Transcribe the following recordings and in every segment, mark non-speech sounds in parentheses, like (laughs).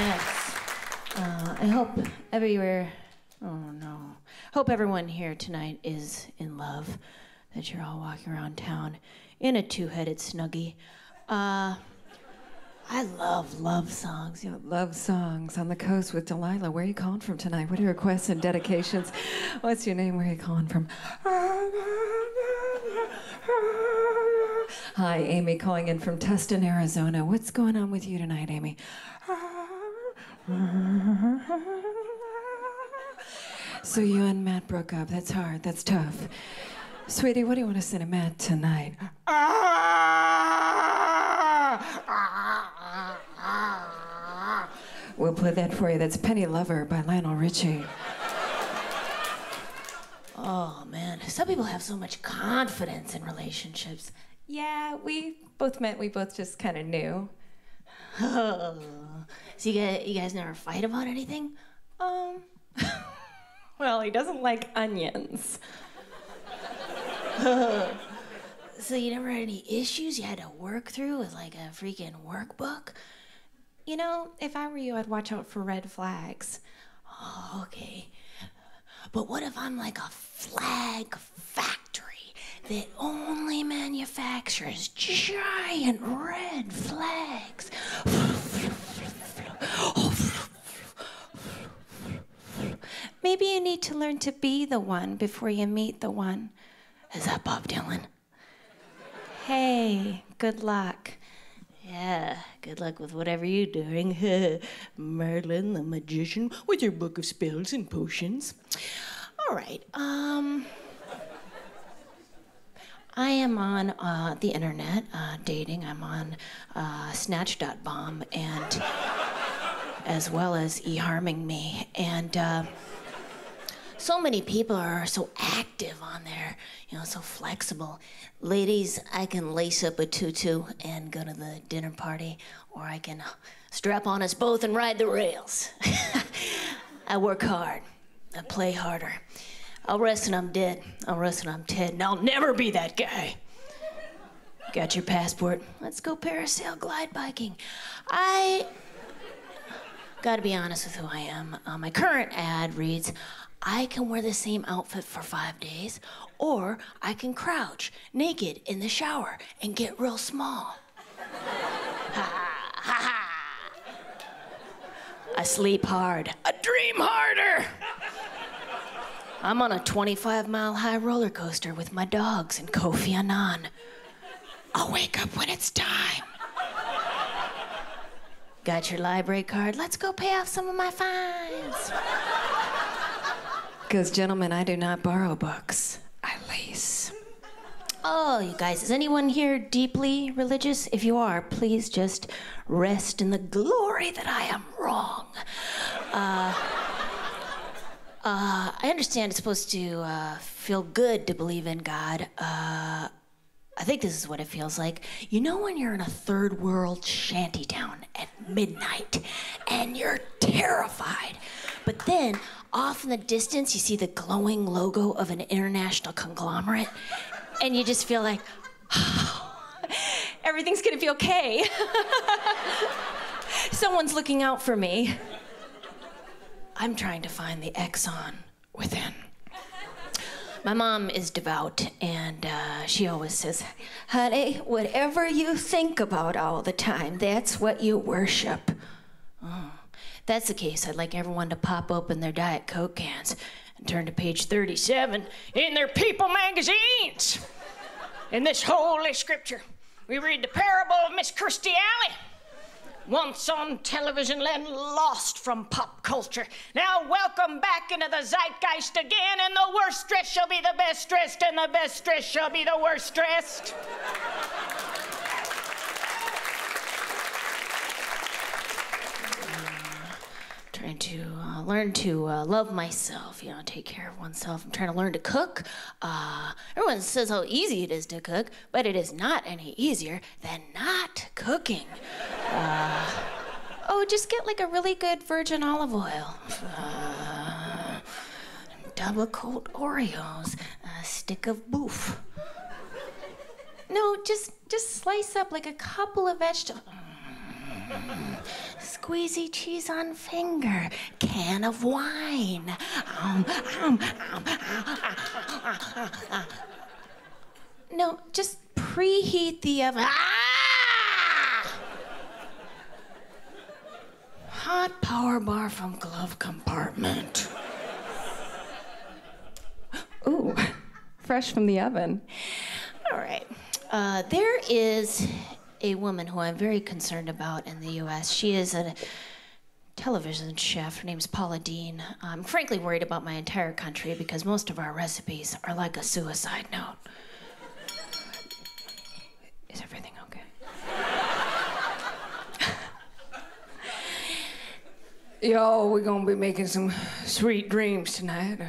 Yes. Uh, I hope everywhere. Oh no. Hope everyone here tonight is in love. That you're all walking around town in a two-headed snuggie. Uh, I love love songs. You know, love songs on the coast with Delilah. Where are you calling from tonight? What are your requests and dedications? What's your name? Where are you calling from? Hi, Amy, calling in from Tucson, Arizona. What's going on with you tonight, Amy? So you and Matt broke up. That's hard. That's tough. Sweetie, what do you want to say to Matt tonight? We'll play that for you. That's Penny Lover by Lionel Richie. Oh man, some people have so much confidence in relationships. Yeah, we both met. We both just kind of knew. (laughs) So you guys, you guys never fight about anything? Um. (laughs) well, he doesn't like onions. (laughs) So you never had any issues you had to work through with like a freaking workbook? You know, if I were you, I'd watch out for red flags. Oh, okay. But what if I'm like a flag factory that only manufactures giant red flags? Maybe you need to learn to be the one before you meet the one. Is that Bob Dylan? Hey, good luck. Yeah, good luck with whatever you're doing. (laughs) Merlin the magician with your book of spells and potions. All right, um. I am on uh, the internet uh, dating. I'm on uh, Snatch.bomb and as well as e harming Me. And uh, so many people are so active on there, you know, so flexible. Ladies, I can lace up a tutu and go to the dinner party, or I can strap on us both and ride the rails. (laughs) I work hard, I play harder. I'll rest and I'm dead. I'll rest and I'm dead, and I'll never be that guy. Got your passport? Let's go parasail glide biking. I gotta be honest with who I am. Uh, my current ad reads I can wear the same outfit for five days, or I can crouch naked in the shower and get real small. ha. (laughs) I sleep hard. I dream harder. I'm on a 25 mile high roller coaster with my dogs and Kofi Annan. I'll wake up when it's time. Got your library card? Let's go pay off some of my fines. Because, gentlemen, I do not borrow books, I lease. Oh, you guys, is anyone here deeply religious? If you are, please just rest in the glory that I am wrong. Uh, uh, I understand it's supposed to uh, feel good to believe in God. I think this is what it feels like. You know, when you're in a third world shantytown at midnight and you're terrified, but then off in the distance you see the glowing logo of an international conglomerate, and you just feel like, (sighs) Everything's gonna be okay. (laughs) Someone's looking out for me. I'm trying to find the Exxon within. My mom is devout, and uh, she always says, Honey, whatever you think about all the time, that's what you worship. Oh, that's the case. I'd like everyone to pop open their Diet Coke cans and turn to page 37 in their People magazines. In this holy scripture, we read the parable of Miss Kirstie Alley once on television, then lost from pop culture. Now, welcome back into the zeitgeist again, and the worst dressed shall be the best dressed, and the best dressed shall be the worst dressed. trying to uh, learn to uh, love myself, you know, take care of oneself. I'm trying to learn to cook. Uh, everyone says how easy it is to cook, but it is not any easier than not cooking. Uh, Oh, just get like a really good virgin olive oil. uh, double coat Oreos, a stick of boof. No, just just slice up like a couple of vegetables. Squeezy cheese on finger, can of wine. Um, um, um, no, just preheat the oven. Ah! Hot from glove compartment. Ooh, fresh from the oven. All right. Uh, there is a woman who I'm very concerned about in the U.S. She is a television chef. Her name's Paula Deen. I'm frankly worried about my entire country because most of our recipes are like a suicide note. Is everything okay? Yo, we're gonna be making some sweet dreams tonight. Uh,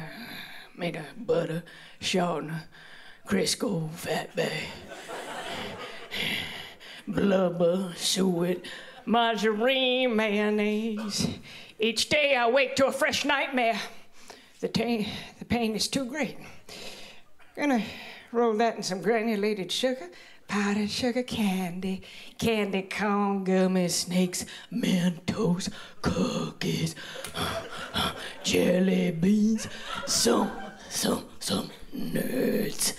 made of butter, shortener, Crisco, fatback, blubber, suet, margarine, mayonnaise. Each day I wake to a fresh nightmare. The, ta- the pain is too great. Gonna roll that in some granulated sugar, powdered sugar candy, candy corn, gummy snakes, Mentos, cookies, (sighs) jelly beans, some, some, some nuts.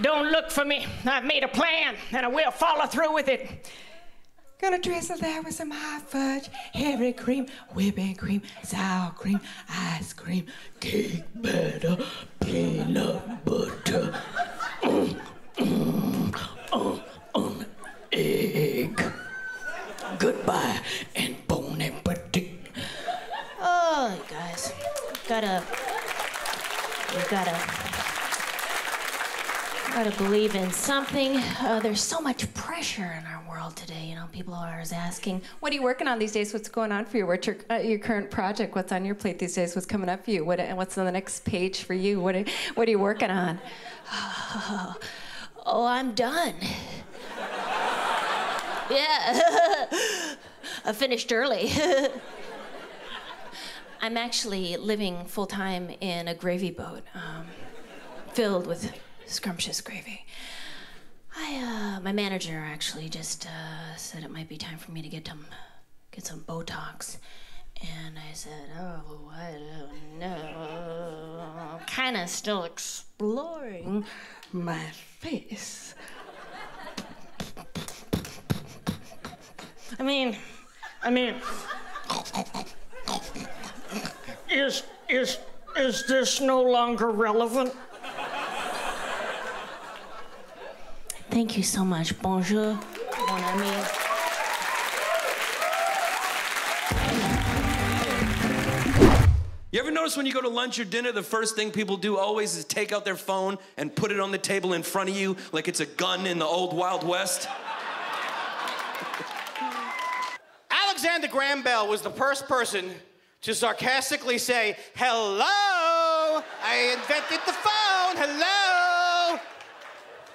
Don't look for me. I've made a plan, and I will follow through with it. Gonna drizzle that with some hot fudge, heavy cream, whipping cream, sour cream, ice cream, cake batter, peanut butter, mm, mm, uh, um, egg. Goodbye and bon appetit. Oh, you guys, gotta, you gotta, gotta believe in something. Uh, there's so much pressure in our world today. You know, people are always asking, What are you working on these days? What's going on for you? What's your, uh, your current project? What's on your plate these days? What's coming up for you? What, what's on the next page for you? What are, what are you working on? (sighs) "Oh, I'm done." (laughs) yeah, (laughs) I finished early. (laughs) I'm actually living full time in a gravy boat, um, filled with scrumptious gravy. I, uh, my manager actually just uh, said it might be time for me to get some, get some Botox, and I said, "Oh, I don't know. Kind of still exploring my face." I mean, I mean, is is is this no longer relevant? Thank you so much. Bonjour, mon ami. You ever notice when you go to lunch or dinner, the first thing people do always is take out their phone and put it on the table in front of you like it's a gun in the old Wild West? Alexander Graham Bell was the first person to sarcastically say, Hello! I invented the phone! Hello!